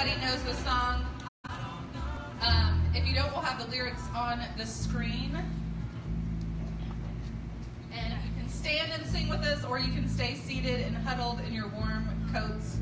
everybody knows the song. Um, if you don't, we'll have the lyrics on the screen. And you can stand and sing with us, or you can stay seated and huddled in your warm coats,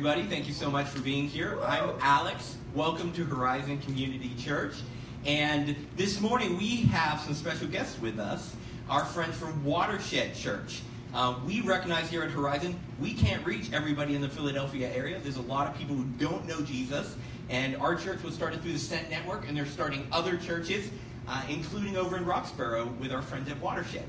everybody. Thank you so much for being here. I'm Alex. Welcome to Horizon Community Church. And this morning we have some special guests with us, our friends from Watershed Church. Um, we recognize here at Horizon we can't reach everybody in the Philadelphia area. There's a lot of people who don't know Jesus. And our church was started through the Send Network, and they're starting other churches, uh, including over in Roxborough with our friends at Watershed.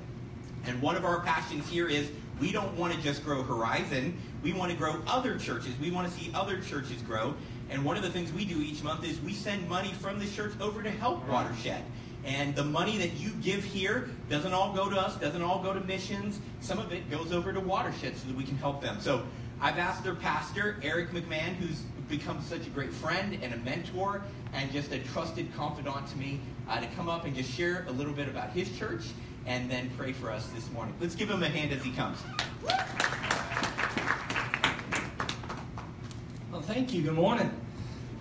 And one of our passions here is we don't want to just grow Horizon. We want to grow other churches. We want to see other churches grow. And one of the things we do each month is we send money from this church over to help Watershed. And the money that you give here doesn't all go to us, doesn't all go to missions. Some of it goes over to Watershed so that we can help them. So I've asked their pastor, Eric McMahon, who's become such a great friend and a mentor and just a trusted confidant to me, uh, to come up and just share a little bit about his church and then pray for us this morning. Let's give him a hand as he comes. Well, thank you. Good morning.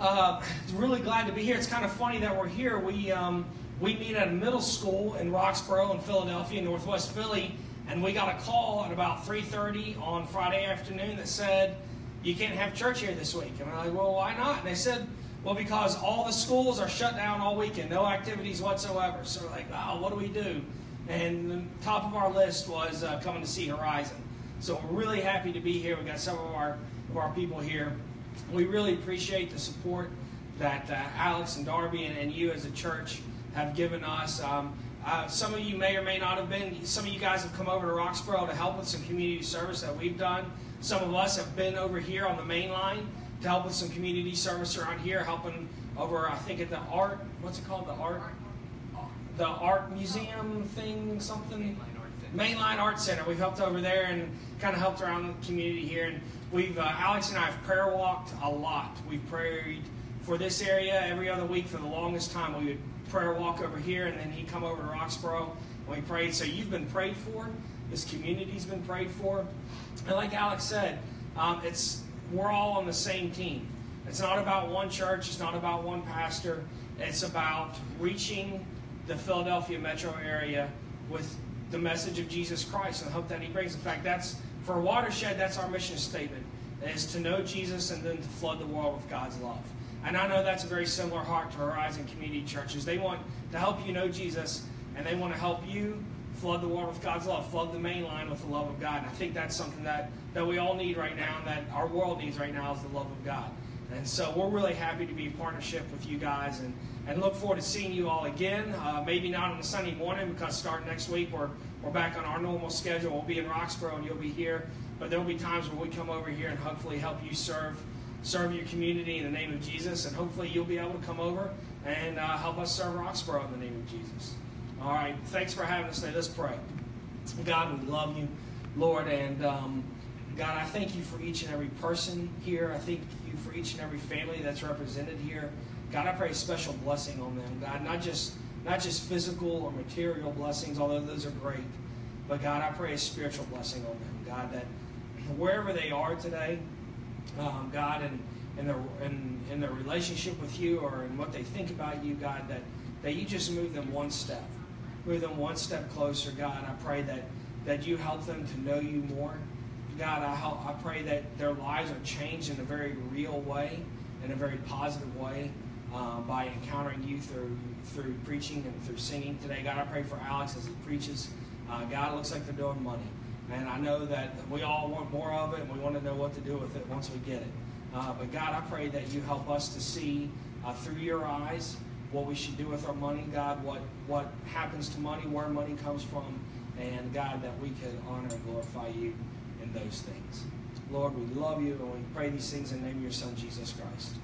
Uh, really glad to be here. It's kind of funny that we're here. We um, we meet at a middle school in Roxborough in Philadelphia, Northwest Philly, and we got a call at about 3:30 on Friday afternoon that said you can't have church here this week. And I'm like, well, why not? And they said, well, because all the schools are shut down all weekend, no activities whatsoever. So we're like, oh, what do we do? And the top of our list was uh, coming to see Horizon. So we're really happy to be here. We got some of our of our people here. We really appreciate the support that uh, Alex and Darby and, and you as a church have given us. Um, uh, some of you may or may not have been. Some of you guys have come over to Roxborough to help with some community service that we've done. Some of us have been over here on the main line to help with some community service around here, helping over I think at the art. What's it called? The art. The art museum thing, something. Mainline Art Center. We've helped over there and kind of helped around the community here. And we've uh, Alex and I have prayer walked a lot. We've prayed for this area every other week for the longest time. We would prayer walk over here, and then he'd come over to Roxborough and we prayed. So you've been prayed for. This community's been prayed for. And like Alex said, um, it's we're all on the same team. It's not about one church. It's not about one pastor. It's about reaching the Philadelphia metro area with the message of Jesus Christ and the hope that He brings. In fact, that's for Watershed. That's our mission statement: is to know Jesus and then to flood the world with God's love. And I know that's a very similar heart to Horizon Community Churches. They want to help you know Jesus, and they want to help you flood the world with God's love, flood the main line with the love of God. And I think that's something that, that we all need right now, and that our world needs right now is the love of God. And so we're really happy to be in partnership with you guys and, and look forward to seeing you all again. Uh, maybe not on a Sunday morning because starting next week we're, we're back on our normal schedule. We'll be in Roxborough and you'll be here. But there'll be times where we come over here and hopefully help you serve serve your community in the name of Jesus. And hopefully you'll be able to come over and uh, help us serve Roxborough in the name of Jesus. All right. Thanks for having us today. Let's pray. God, we love you, Lord, and um, God, I thank you for each and every person here. I thank you for each and every family that's represented here. God, I pray a special blessing on them. God, not just not just physical or material blessings, although those are great, but God, I pray a spiritual blessing on them. God, that wherever they are today, um, God, and in their in, in their relationship with you or in what they think about you, God, that that you just move them one step, move them one step closer. God, I pray that that you help them to know you more. God, I, help, I pray that their lives are changed in a very real way, in a very positive way, uh, by encountering you through through preaching and through singing today. God, I pray for Alex as he preaches. Uh, God, it looks like they're doing money. And I know that we all want more of it, and we want to know what to do with it once we get it. Uh, but God, I pray that you help us to see uh, through your eyes what we should do with our money, God, what, what happens to money, where money comes from, and God, that we can honor and glorify you in those things. Lord, we love you, and we pray these things in the name of your Son, Jesus Christ.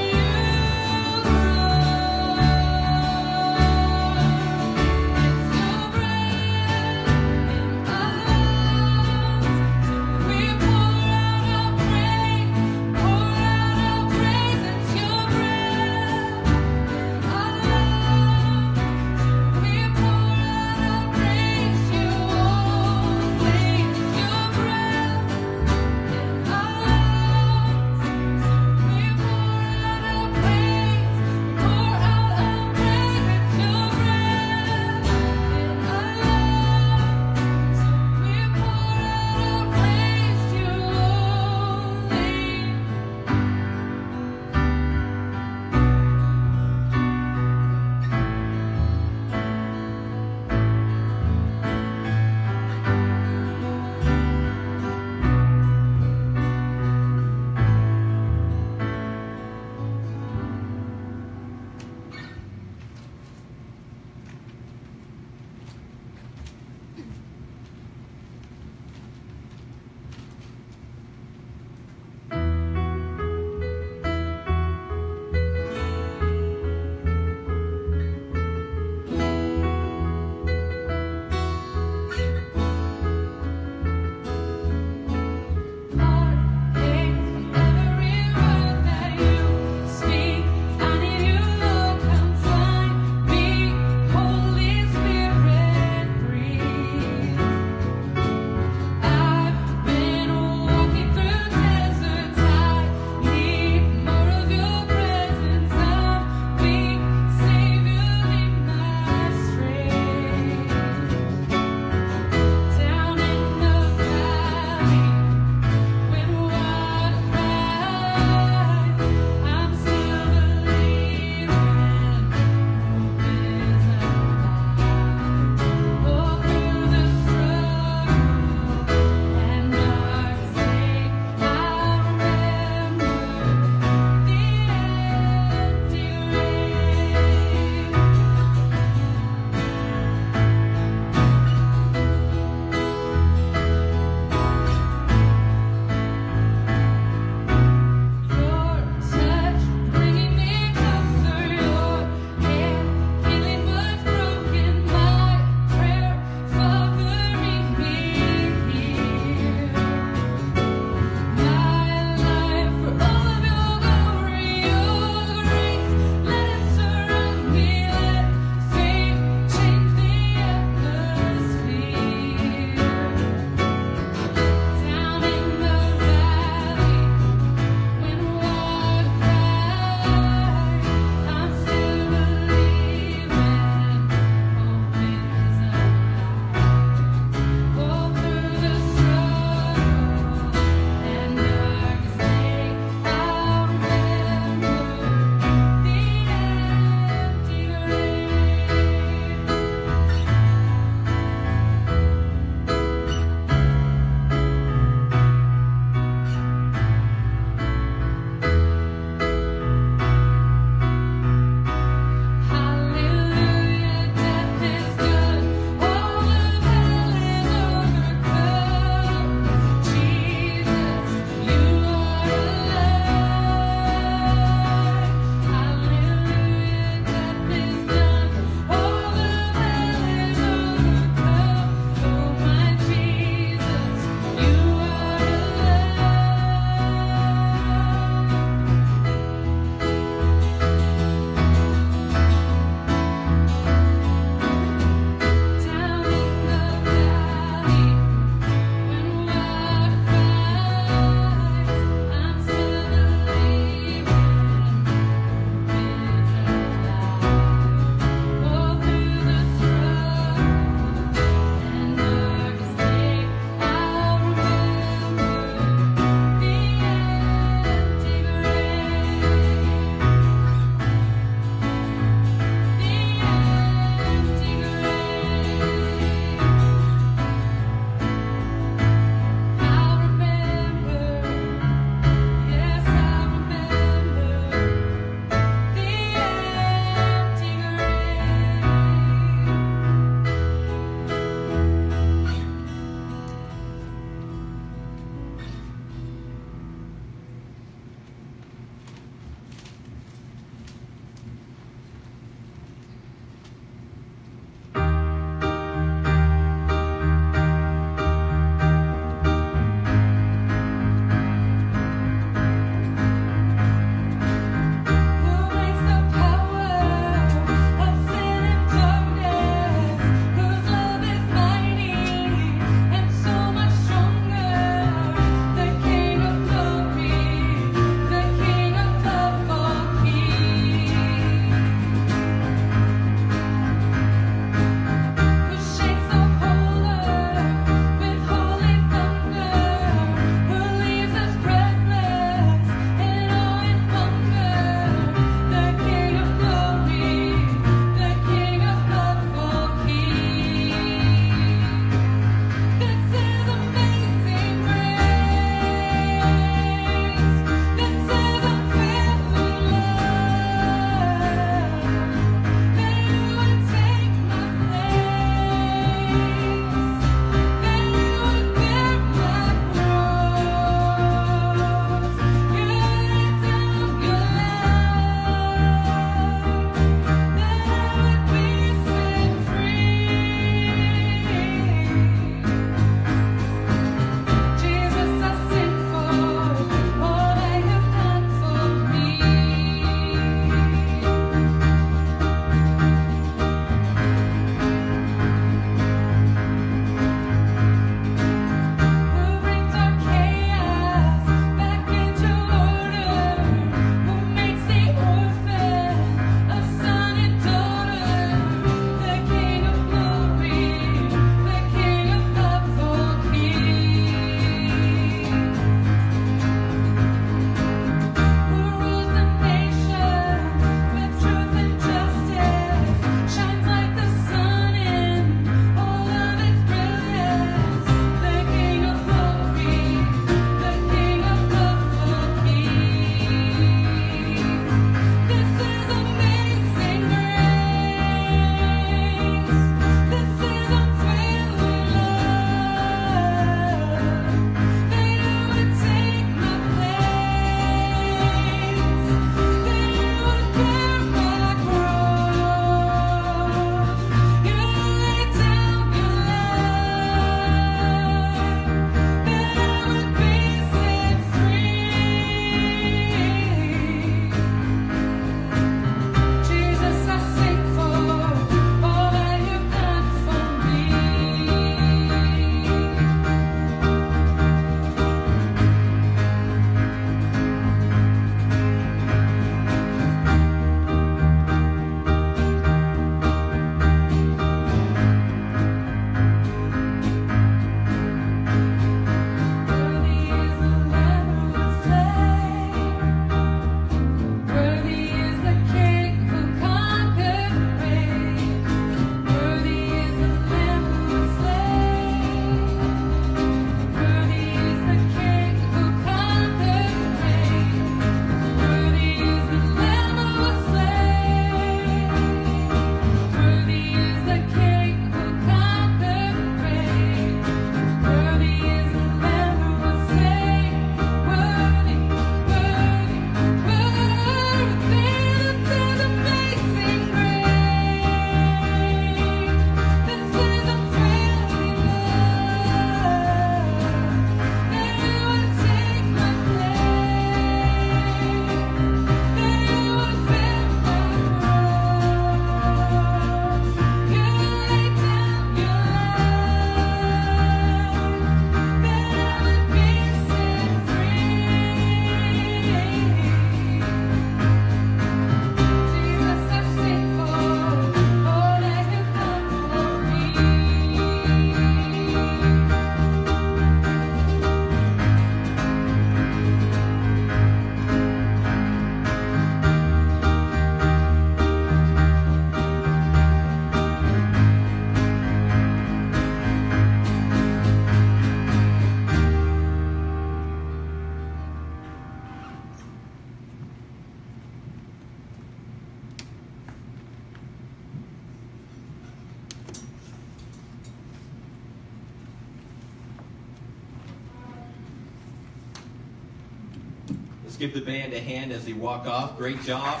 Give the band a hand as they walk off. Great job.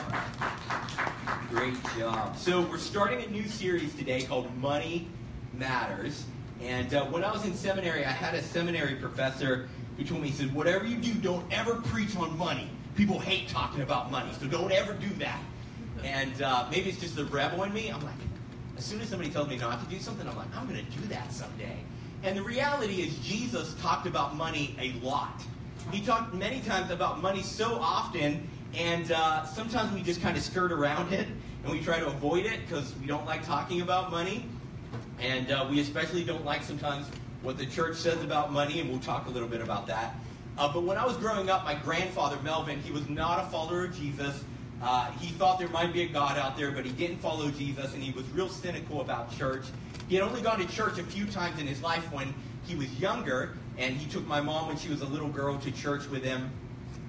Great job. So, we're starting a new series today called Money Matters. And uh, when I was in seminary, I had a seminary professor who told me, he said, Whatever you do, don't ever preach on money. People hate talking about money, so don't ever do that. And uh, maybe it's just the rebel in me. I'm like, as soon as somebody tells me not to do something, I'm like, I'm going to do that someday. And the reality is, Jesus talked about money a lot. He talked many times about money so often, and uh, sometimes we just kind of skirt around it and we try to avoid it because we don't like talking about money. And uh, we especially don't like sometimes what the church says about money, and we'll talk a little bit about that. Uh, but when I was growing up, my grandfather, Melvin, he was not a follower of Jesus. Uh, he thought there might be a God out there, but he didn't follow Jesus, and he was real cynical about church. He had only gone to church a few times in his life when he was younger, and he took my mom when she was a little girl to church with him.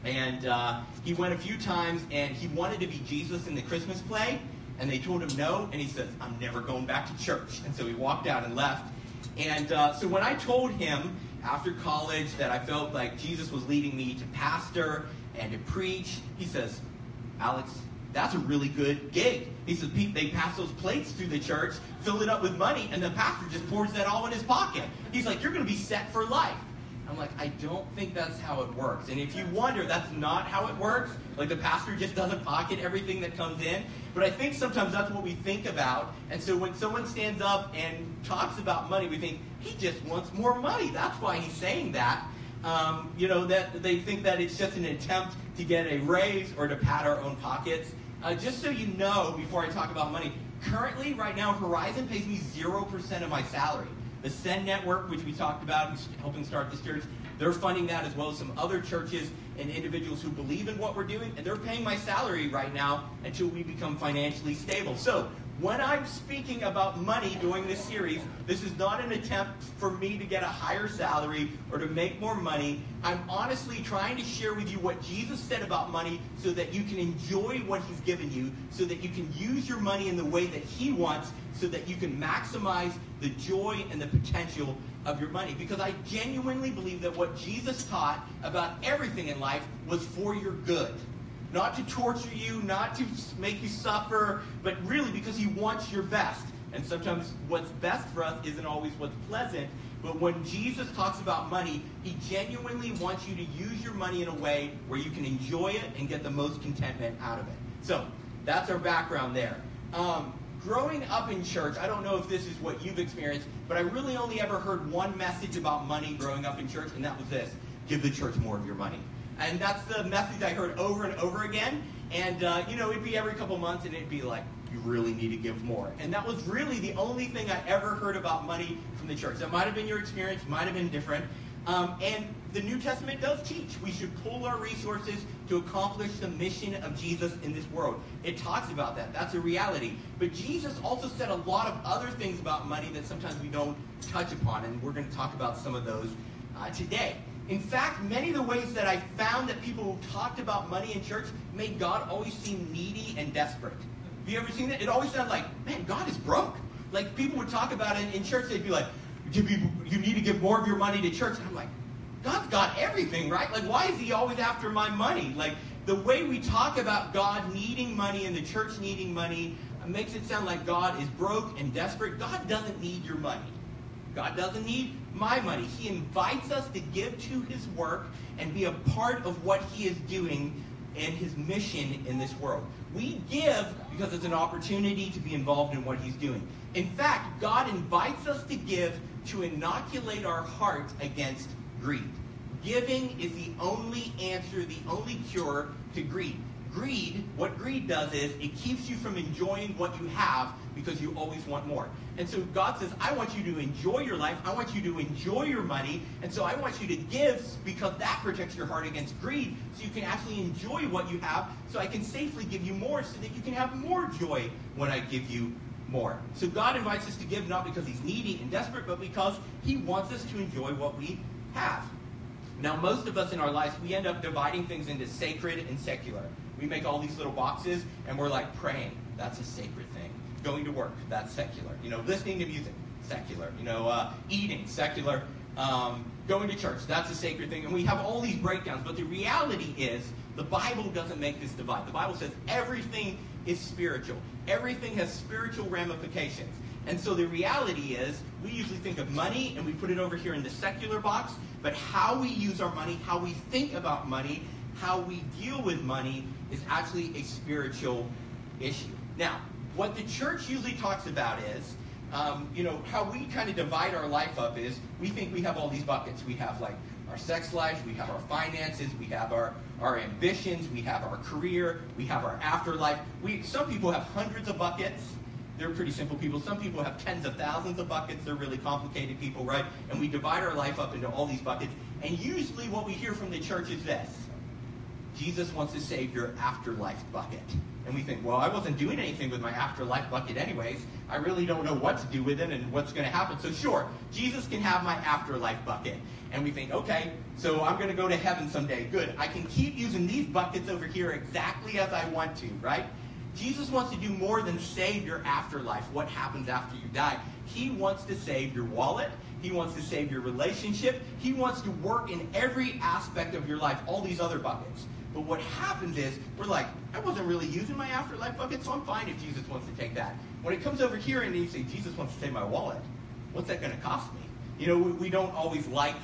And uh, he went a few times, and he wanted to be Jesus in the Christmas play, and they told him no, and he says, I'm never going back to church. And so he walked out and left. And uh, so when I told him after college that I felt like Jesus was leading me to pastor and to preach, he says, Alex, that's a really good gig. He says, they pass those plates through the church, fill it up with money, and the pastor just pours that all in his pocket. He's like, you're going to be set for life. I'm like, I don't think that's how it works. And if you wonder, that's not how it works. Like the pastor just doesn't pocket everything that comes in. But I think sometimes that's what we think about. And so when someone stands up and talks about money, we think, he just wants more money. That's why he's saying that. Um, you know, that they think that it's just an attempt to get a raise or to pad our own pockets. Uh, just so you know, before I talk about money, currently, right now, Horizon pays me 0% of my salary. The Send Network, which we talked about, helping start this church, they're funding that as well as some other churches and individuals who believe in what we're doing, and they're paying my salary right now until we become financially stable. So, when I'm speaking about money during this series, this is not an attempt for me to get a higher salary or to make more money. I'm honestly trying to share with you what Jesus said about money so that you can enjoy what he's given you, so that you can use your money in the way that he wants, so that you can maximize the joy and the potential of your money. Because I genuinely believe that what Jesus taught about everything in life was for your good not to torture you, not to make you suffer, but really because he wants your best. And sometimes what's best for us isn't always what's pleasant. But when Jesus talks about money, he genuinely wants you to use your money in a way where you can enjoy it and get the most contentment out of it. So that's our background there. Um, growing up in church, I don't know if this is what you've experienced, but I really only ever heard one message about money growing up in church, and that was this give the church more of your money. And that's the message I heard over and over again. And, uh, you know, it'd be every couple months and it'd be like, you really need to give more. And that was really the only thing I ever heard about money from the church. That might have been your experience, might have been different. Um, and the New Testament does teach we should pool our resources to accomplish the mission of Jesus in this world. It talks about that. That's a reality. But Jesus also said a lot of other things about money that sometimes we don't touch upon. And we're going to talk about some of those uh, today. In fact, many of the ways that I found that people who talked about money in church made God always seem needy and desperate. Have you ever seen that? It always sounded like, man, God is broke. Like people would talk about it in church, they'd be like, you, you need to give more of your money to church. And I'm like, God's got everything, right? Like, why is he always after my money? Like, the way we talk about God needing money and the church needing money makes it sound like God is broke and desperate. God doesn't need your money. God doesn't need my money. He invites us to give to his work and be a part of what he is doing and his mission in this world. We give because it's an opportunity to be involved in what he's doing. In fact, God invites us to give to inoculate our heart against greed. Giving is the only answer, the only cure to greed. Greed, what greed does is it keeps you from enjoying what you have because you always want more. And so God says, I want you to enjoy your life. I want you to enjoy your money. And so I want you to give because that protects your heart against greed so you can actually enjoy what you have so I can safely give you more so that you can have more joy when I give you more. So God invites us to give not because he's needy and desperate, but because he wants us to enjoy what we have. Now, most of us in our lives, we end up dividing things into sacred and secular. We make all these little boxes, and we're like praying. That's a sacred. Going to work, that's secular. You know, listening to music, secular. You know, uh, eating, secular. Um, going to church, that's a sacred thing. And we have all these breakdowns. But the reality is, the Bible doesn't make this divide. The Bible says everything is spiritual, everything has spiritual ramifications. And so the reality is, we usually think of money and we put it over here in the secular box, but how we use our money, how we think about money, how we deal with money is actually a spiritual issue. Now, what the church usually talks about is, um, you know, how we kind of divide our life up is we think we have all these buckets. We have like our sex lives, we have our finances, we have our, our ambitions, we have our career, we have our afterlife. We, some people have hundreds of buckets. They're pretty simple people. Some people have tens of thousands of buckets. They're really complicated people, right? And we divide our life up into all these buckets. And usually what we hear from the church is this Jesus wants to save your afterlife bucket. And we think, well, I wasn't doing anything with my afterlife bucket anyways. I really don't know what to do with it and what's going to happen. So, sure, Jesus can have my afterlife bucket. And we think, okay, so I'm going to go to heaven someday. Good. I can keep using these buckets over here exactly as I want to, right? Jesus wants to do more than save your afterlife, what happens after you die. He wants to save your wallet. He wants to save your relationship. He wants to work in every aspect of your life, all these other buckets. But what happens is, we're like, I wasn't really using my afterlife bucket, so I'm fine if Jesus wants to take that. When it comes over here and you say, Jesus wants to take my wallet, what's that going to cost me? You know, we, we don't always like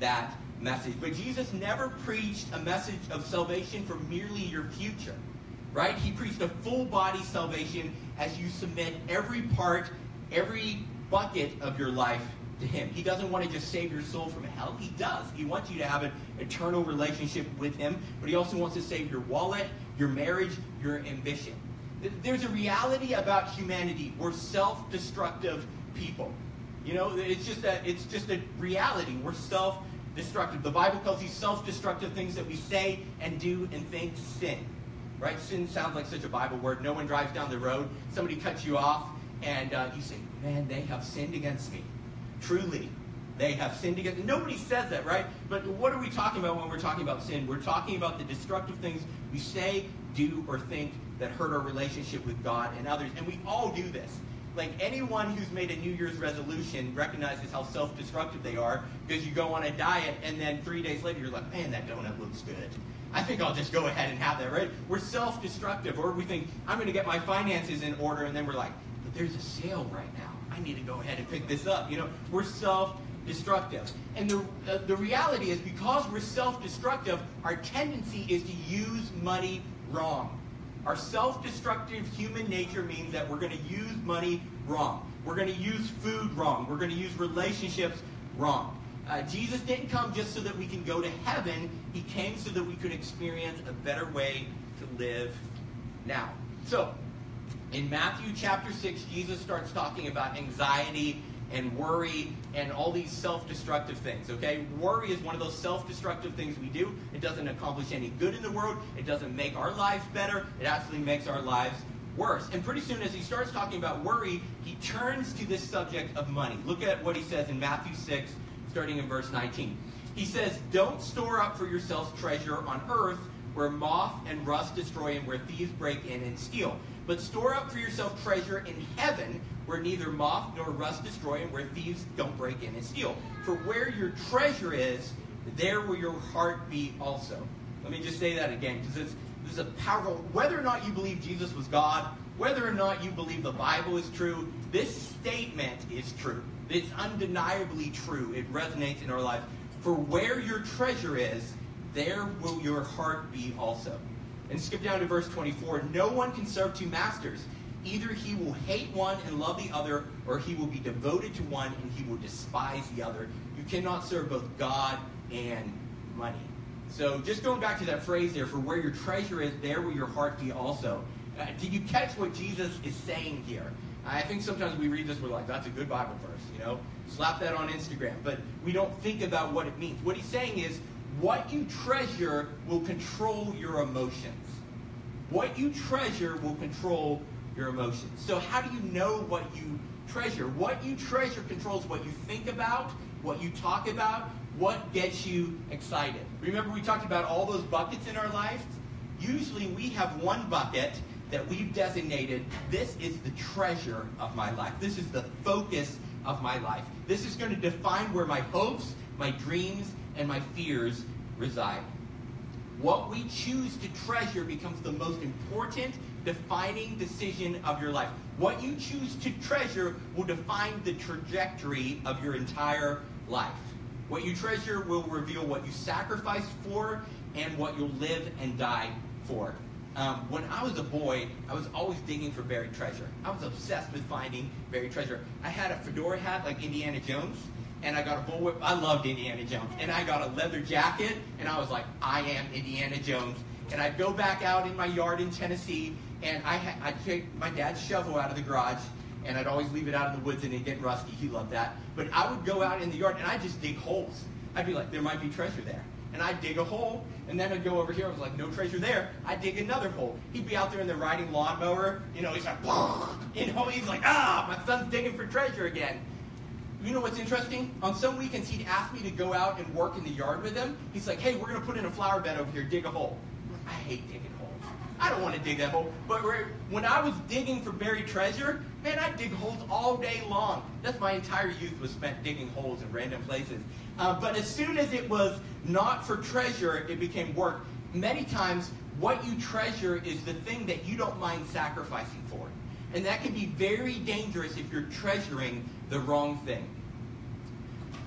that message. But Jesus never preached a message of salvation for merely your future, right? He preached a full body salvation as you submit every part, every bucket of your life to Him. He doesn't want to just save your soul from hell. He does. He wants you to have an eternal relationship with Him, but He also wants to save your wallet, your marriage, your ambition. There's a reality about humanity. We're self-destructive people. You know, it's just a, it's just a reality. We're self-destructive. The Bible calls these self-destructive things that we say and do and think sin. Right? Sin sounds like such a Bible word. No one drives down the road. Somebody cuts you off, and uh, you say, "Man, they have sinned against me." Truly, they have sinned against. Nobody says that, right? But what are we talking about when we're talking about sin? We're talking about the destructive things we say, do, or think that hurt our relationship with God and others. And we all do this. Like anyone who's made a New Year's resolution recognizes how self-destructive they are because you go on a diet and then three days later you're like, man, that donut looks good. I think I'll just go ahead and have that, right? We're self-destructive. Or we think, I'm going to get my finances in order, and then we're like, but there's a sale right now. I need to go ahead and pick this up. You know, we're self-destructive. And the, uh, the reality is because we're self-destructive, our tendency is to use money wrong. Our self-destructive human nature means that we're going to use money wrong. We're going to use food wrong. We're going to use relationships wrong. Uh, Jesus didn't come just so that we can go to heaven. He came so that we could experience a better way to live now. So, in Matthew chapter 6, Jesus starts talking about anxiety and worry and all these self destructive things, okay? Worry is one of those self destructive things we do. It doesn't accomplish any good in the world, it doesn't make our lives better, it actually makes our lives worse. And pretty soon, as he starts talking about worry, he turns to this subject of money. Look at what he says in Matthew 6, starting in verse 19. He says, Don't store up for yourselves treasure on earth where moth and rust destroy and where thieves break in and steal. But store up for yourself treasure in heaven where neither moth nor rust destroy and where thieves don't break in and steal. For where your treasure is, there will your heart be also. Let me just say that again because this is a powerful, whether or not you believe Jesus was God, whether or not you believe the Bible is true, this statement is true. It's undeniably true. It resonates in our lives. For where your treasure is, there will your heart be also. And skip down to verse 24. No one can serve two masters. Either he will hate one and love the other, or he will be devoted to one and he will despise the other. You cannot serve both God and money. So just going back to that phrase there, for where your treasure is, there will your heart be also. Uh, did you catch what Jesus is saying here? I think sometimes we read this, we're like, that's a good Bible verse, you know? Slap that on Instagram. But we don't think about what it means. What he's saying is, what you treasure will control your emotions. What you treasure will control your emotions. So, how do you know what you treasure? What you treasure controls what you think about, what you talk about, what gets you excited. Remember, we talked about all those buckets in our life? Usually, we have one bucket that we've designated this is the treasure of my life. This is the focus of my life. This is going to define where my hopes my dreams, and my fears reside. What we choose to treasure becomes the most important defining decision of your life. What you choose to treasure will define the trajectory of your entire life. What you treasure will reveal what you sacrifice for and what you'll live and die for. Um, when I was a boy, I was always digging for buried treasure. I was obsessed with finding buried treasure. I had a fedora hat like Indiana Jones, and I got a bullwhip. I loved Indiana Jones, and I got a leather jacket, and I was like, I am Indiana Jones. And I'd go back out in my yard in Tennessee, and I ha- I'd take my dad's shovel out of the garage, and I'd always leave it out in the woods, and it'd get rusty. He loved that. But I would go out in the yard, and I'd just dig holes. I'd be like, there might be treasure there. And I'd dig a hole, and then I'd go over here. I was like, no treasure there. I'd dig another hole. He'd be out there in the riding lawnmower. You know, he's like, you know, he's like, ah, my son's digging for treasure again. You know what's interesting? On some weekends, he'd ask me to go out and work in the yard with him. He's like, hey, we're going to put in a flower bed over here, dig a hole. I hate digging holes. I don't want to dig that hole. But when I was digging for buried treasure, man, I dig holes all day long. That's my entire youth was spent digging holes in random places. Uh, but as soon as it was not for treasure, it became work. Many times, what you treasure is the thing that you don't mind sacrificing for. And that can be very dangerous if you're treasuring the wrong thing.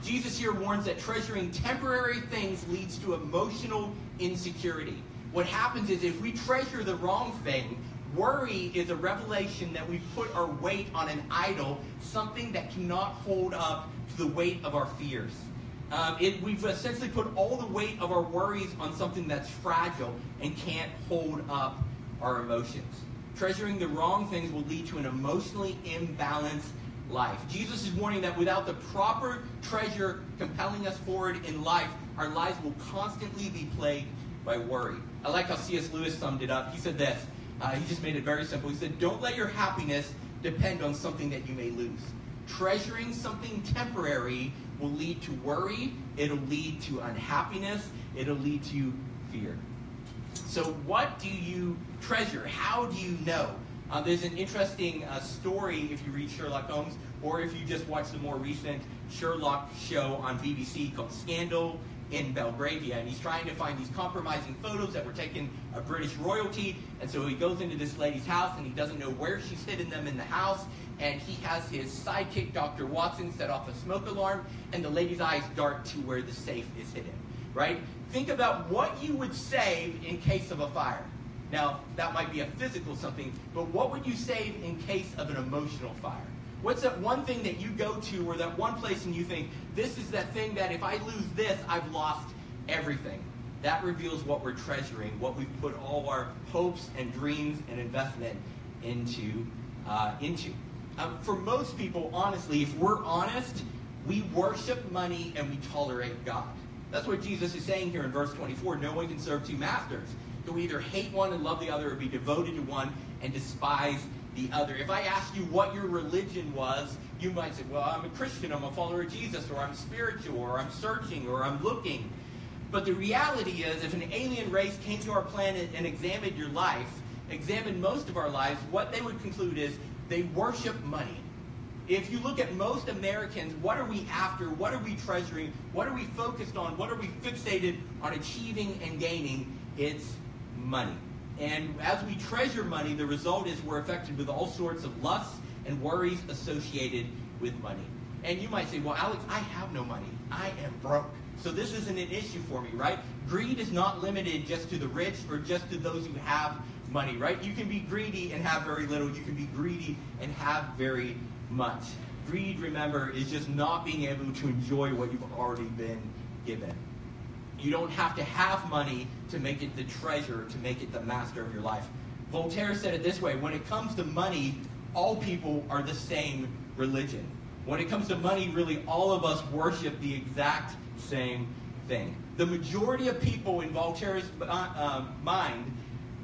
Jesus here warns that treasuring temporary things leads to emotional insecurity. What happens is if we treasure the wrong thing, worry is a revelation that we put our weight on an idol, something that cannot hold up to the weight of our fears. Um, it, we've essentially put all the weight of our worries on something that's fragile and can't hold up our emotions. Treasuring the wrong things will lead to an emotionally imbalanced life. Jesus is warning that without the proper treasure compelling us forward in life, our lives will constantly be plagued by worry. I like how C.S. Lewis summed it up. He said this. Uh, he just made it very simple. He said, Don't let your happiness depend on something that you may lose. Treasuring something temporary will lead to worry, it'll lead to unhappiness, it'll lead to fear. So, what do you treasure? How do you know? Uh, there's an interesting uh, story if you read Sherlock Holmes, or if you just watch the more recent Sherlock show on BBC called Scandal in Belgravia. And he's trying to find these compromising photos that were taken of British royalty. And so he goes into this lady's house and he doesn't know where she's hidden them in the house. And he has his sidekick, Dr. Watson, set off a smoke alarm, and the lady's eyes dart to where the safe is hidden. Right? Think about what you would save in case of a fire. Now, that might be a physical something, but what would you save in case of an emotional fire? What's that one thing that you go to or that one place and you think, this is that thing that if I lose this, I've lost everything? That reveals what we're treasuring, what we've put all our hopes and dreams and investment into. Uh, into. Um, for most people, honestly, if we're honest, we worship money and we tolerate God. That's what Jesus is saying here in verse 24. No one can serve two masters. You'll either hate one and love the other, or be devoted to one and despise the other. If I ask you what your religion was, you might say, Well, I'm a Christian, I'm a follower of Jesus, or I'm spiritual, or I'm searching, or I'm looking. But the reality is, if an alien race came to our planet and examined your life, examined most of our lives, what they would conclude is they worship money. If you look at most Americans, what are we after? What are we treasuring? What are we focused on? What are we fixated on achieving and gaining? It's money. And as we treasure money, the result is we're affected with all sorts of lusts and worries associated with money. And you might say, well, Alex, I have no money. I am broke. So this isn't an issue for me, right? Greed is not limited just to the rich or just to those who have money, right? You can be greedy and have very little. You can be greedy and have very much. Greed, remember, is just not being able to enjoy what you've already been given. You don't have to have money to make it the treasure, to make it the master of your life. Voltaire said it this way when it comes to money, all people are the same religion. When it comes to money, really all of us worship the exact same thing. The majority of people in Voltaire's uh, mind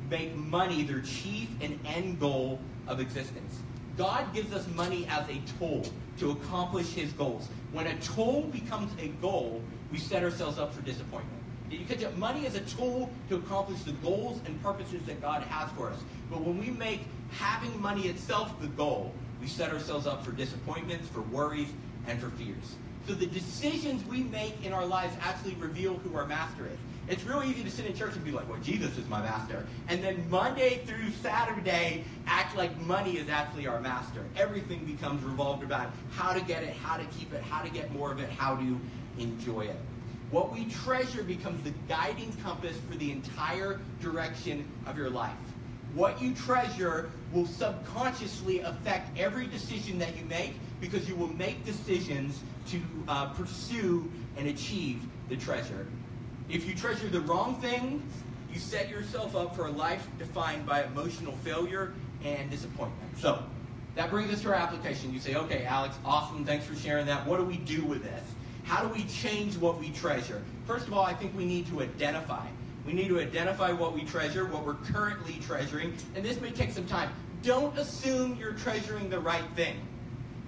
make money their chief and end goal of existence. God gives us money as a tool to accomplish his goals. When a tool becomes a goal, we set ourselves up for disappointment. You catch it? Money is a tool to accomplish the goals and purposes that God has for us. But when we make having money itself the goal, we set ourselves up for disappointments, for worries, and for fears. So the decisions we make in our lives actually reveal who our master is. It's real easy to sit in church and be like, well, Jesus is my master. And then Monday through Saturday, act like money is actually our master. Everything becomes revolved about how to get it, how to keep it, how to get more of it, how to enjoy it. What we treasure becomes the guiding compass for the entire direction of your life. What you treasure will subconsciously affect every decision that you make because you will make decisions to uh, pursue and achieve the treasure. If you treasure the wrong things, you set yourself up for a life defined by emotional failure and disappointment. So, that brings us to our application. You say, okay, Alex, awesome. Thanks for sharing that. What do we do with this? How do we change what we treasure? First of all, I think we need to identify. We need to identify what we treasure, what we're currently treasuring, and this may take some time. Don't assume you're treasuring the right thing.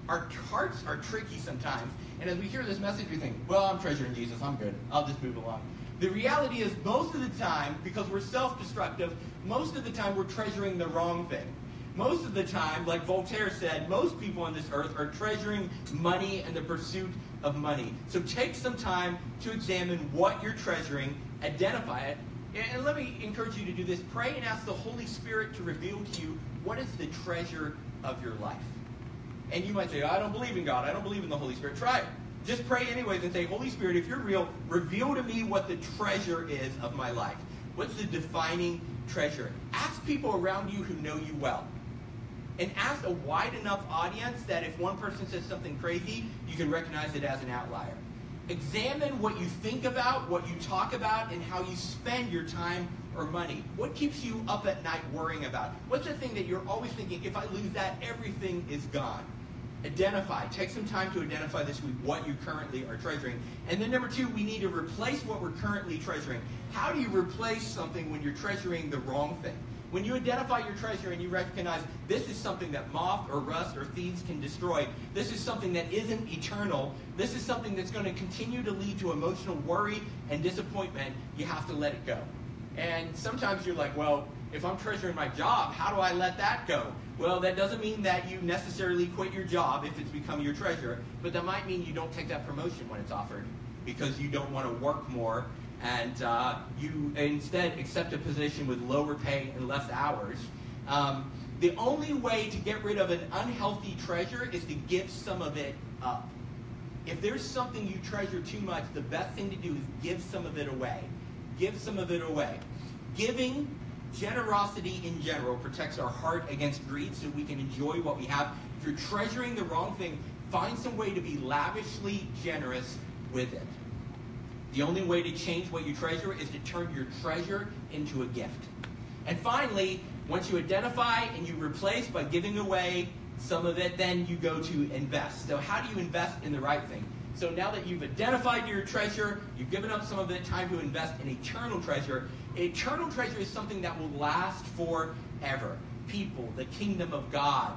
Our hearts are tricky sometimes, and as we hear this message, we think, well, I'm treasuring Jesus, I'm good, I'll just move along. The reality is, most of the time, because we're self destructive, most of the time we're treasuring the wrong thing. Most of the time, like Voltaire said, most people on this earth are treasuring money and the pursuit of money. So take some time to examine what you're treasuring, identify it, and let me encourage you to do this. Pray and ask the Holy Spirit to reveal to you what is the treasure of your life. And you might say, I don't believe in God. I don't believe in the Holy Spirit. Try it. Just pray anyways and say, Holy Spirit, if you're real, reveal to me what the treasure is of my life. What's the defining treasure? Ask people around you who know you well. And ask a wide enough audience that if one person says something crazy, you can recognize it as an outlier. Examine what you think about, what you talk about, and how you spend your time or money. What keeps you up at night worrying about? What's the thing that you're always thinking, if I lose that, everything is gone? Identify. Take some time to identify this week what you currently are treasuring. And then number two, we need to replace what we're currently treasuring. How do you replace something when you're treasuring the wrong thing? When you identify your treasure and you recognize this is something that moth or rust or thieves can destroy, this is something that isn't eternal, this is something that's going to continue to lead to emotional worry and disappointment, you have to let it go. And sometimes you're like, well, if I'm treasuring my job, how do I let that go? Well, that doesn't mean that you necessarily quit your job if it's become your treasure, but that might mean you don't take that promotion when it's offered because you don't want to work more and uh, you instead accept a position with lower pay and less hours. Um, the only way to get rid of an unhealthy treasure is to give some of it up. If there's something you treasure too much, the best thing to do is give some of it away. Give some of it away. Giving, generosity in general, protects our heart against greed so we can enjoy what we have. If you're treasuring the wrong thing, find some way to be lavishly generous with it. The only way to change what you treasure is to turn your treasure into a gift. And finally, once you identify and you replace by giving away some of it, then you go to invest. So, how do you invest in the right thing? So, now that you've identified your treasure, you've given up some of it, time to invest in eternal treasure. Eternal treasure is something that will last forever. People, the kingdom of God,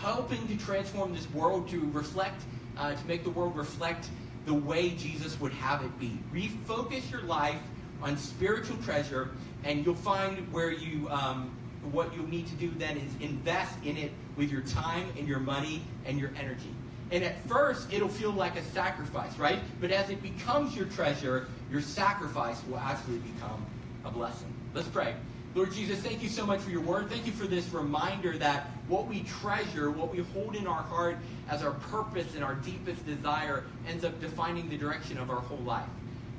helping to transform this world to reflect, uh, to make the world reflect the way Jesus would have it be. Refocus your life on spiritual treasure, and you'll find where you um, what you'll need to do then is invest in it with your time and your money and your energy. And at first, it'll feel like a sacrifice, right? But as it becomes your treasure, your sacrifice will actually become a blessing. Let's pray. Lord Jesus, thank you so much for your word. Thank you for this reminder that what we treasure, what we hold in our heart as our purpose and our deepest desire, ends up defining the direction of our whole life.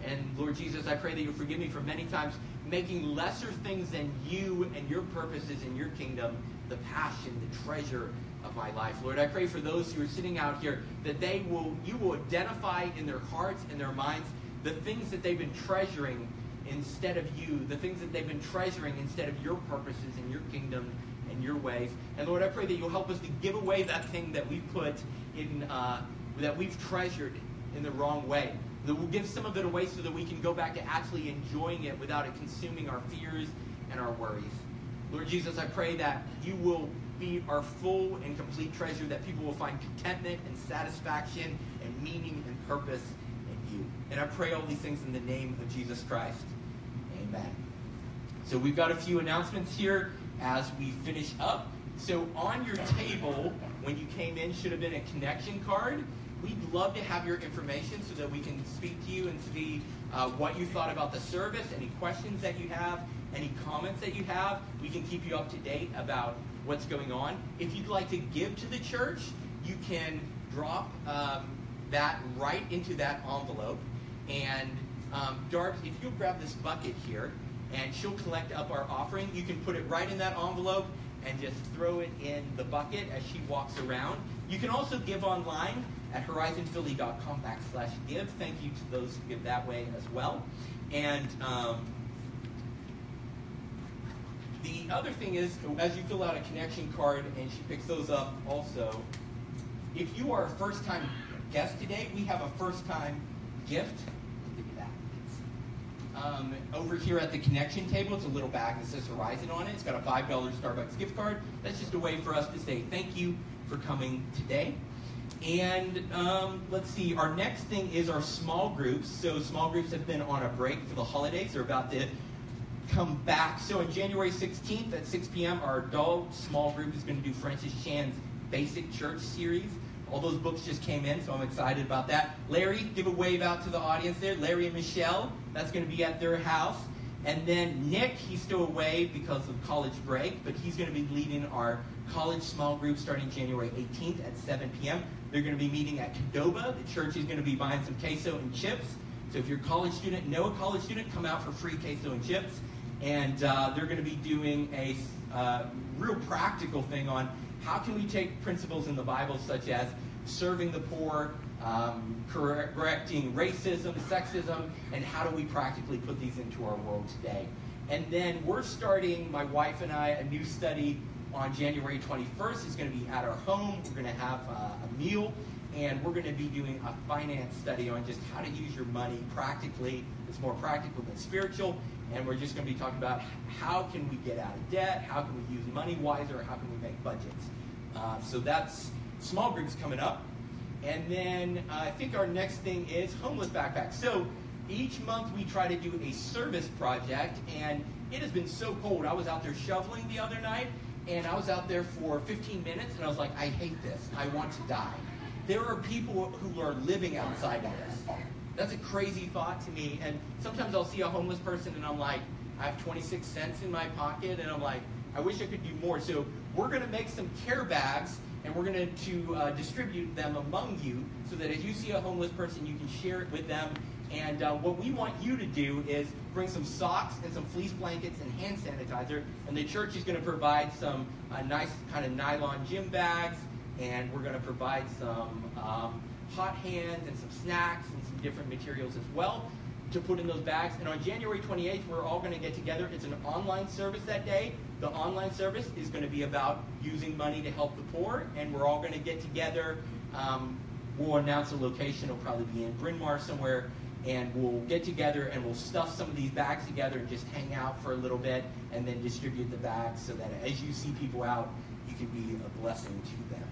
And Lord Jesus, I pray that you'll forgive me for many times making lesser things than you and your purposes in your kingdom the passion, the treasure of my life. Lord, I pray for those who are sitting out here that they will you will identify in their hearts and their minds the things that they've been treasuring instead of you, the things that they've been treasuring instead of your purposes and your kingdom and your ways. And Lord, I pray that you'll help us to give away that thing that we put in, uh, that we've treasured in the wrong way. That we'll give some of it away so that we can go back to actually enjoying it without it consuming our fears and our worries. Lord Jesus, I pray that you will be our full and complete treasure, that people will find contentment and satisfaction and meaning and purpose in you. And I pray all these things in the name of Jesus Christ. Amen. So we've got a few announcements here as we finish up. So on your table, when you came in, should have been a connection card. we'd love to have your information so that we can speak to you and see uh, what you thought about the service, any questions that you have, any comments that you have. We can keep you up to date about what's going on. If you'd like to give to the church, you can drop um, that right into that envelope. And um, Dart, if you'll grab this bucket here, and she'll collect up our offering, you can put it right in that envelope and just throw it in the bucket as she walks around. You can also give online at horizonphilly.com backslash give. Thank you to those who give that way as well. And um, the other thing is, as you fill out a connection card and she picks those up also, if you are a first time guest today, we have a first time gift. I'll give you that. Um, over here at the connection table, it's a little bag that says Horizon on it. It's got a $5 Starbucks gift card. That's just a way for us to say thank you for coming today. And um, let's see, our next thing is our small groups. So, small groups have been on a break for the holidays. They're about to come back. So, on January 16th at 6 p.m., our adult small group is going to do Francis Chan's Basic Church series. All those books just came in, so I'm excited about that. Larry, give a wave out to the audience there. Larry and Michelle, that's going to be at their house. And then Nick, he's still away because of college break, but he's going to be leading our college small group starting January 18th at 7 p.m. They're going to be meeting at Qdoba. The church is going to be buying some queso and chips. So if you're a college student, know a college student, come out for free queso and chips. And uh, they're going to be doing a uh, real practical thing on how can we take principles in the Bible such as serving the poor, um, correcting racism, sexism, and how do we practically put these into our world today. And then we're starting, my wife and I, a new study on January 21st. It's going to be at our home. We're going to have uh, a meal, and we're going to be doing a finance study on just how to use your money practically. It's more practical than spiritual. And we're just going to be talking about how can we get out of debt, how can we use money wiser, how can we make budgets. Uh, so that's small groups coming up. And then uh, I think our next thing is homeless backpacks. So each month we try to do a service project, and it has been so cold. I was out there shoveling the other night, and I was out there for 15 minutes, and I was like, I hate this. I want to die. There are people who are living outside of this. That's a crazy thought to me. And sometimes I'll see a homeless person, and I'm like, I have 26 cents in my pocket, and I'm like, I wish I could do more. So we're going to make some care bags and we're going to uh, distribute them among you so that as you see a homeless person, you can share it with them. And uh, what we want you to do is bring some socks and some fleece blankets and hand sanitizer. And the church is going to provide some uh, nice kind of nylon gym bags, and we're going to provide some um, hot hands and some snacks and some different materials as well to put in those bags. And on January 28th, we're all going to get together. It's an online service that day. The online service is going to be about using money to help the poor, and we're all going to get together. Um, we'll announce a location. It'll probably be in Bryn Mawr somewhere, and we'll get together and we'll stuff some of these bags together and just hang out for a little bit, and then distribute the bags so that as you see people out, you can be a blessing to them.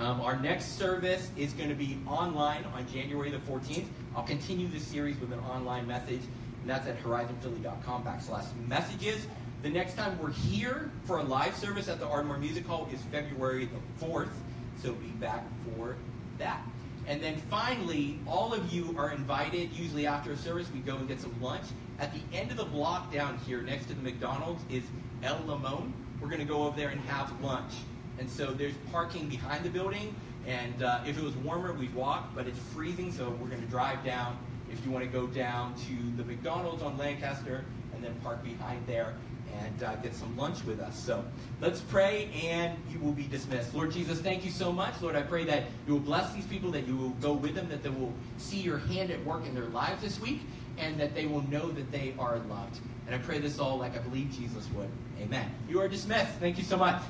Um, our next service is going to be online on January the 14th. I'll continue this series with an online message, and that's at horizonphilly.com backslash messages. The next time we're here for a live service at the Ardmore Music Hall is February the 4th, so be back for that. And then finally, all of you are invited. Usually after a service, we go and get some lunch. At the end of the block down here, next to the McDonald's, is El Limon. We're going to go over there and have lunch. And so there's parking behind the building. And uh, if it was warmer, we'd walk, but it's freezing, so we're going to drive down. If you want to go down to the McDonald's on Lancaster and then park behind there and uh, get some lunch with us. So let's pray and you will be dismissed. Lord Jesus, thank you so much. Lord, I pray that you will bless these people, that you will go with them, that they will see your hand at work in their lives this week, and that they will know that they are loved. And I pray this all like I believe Jesus would. Amen. You are dismissed. Thank you so much.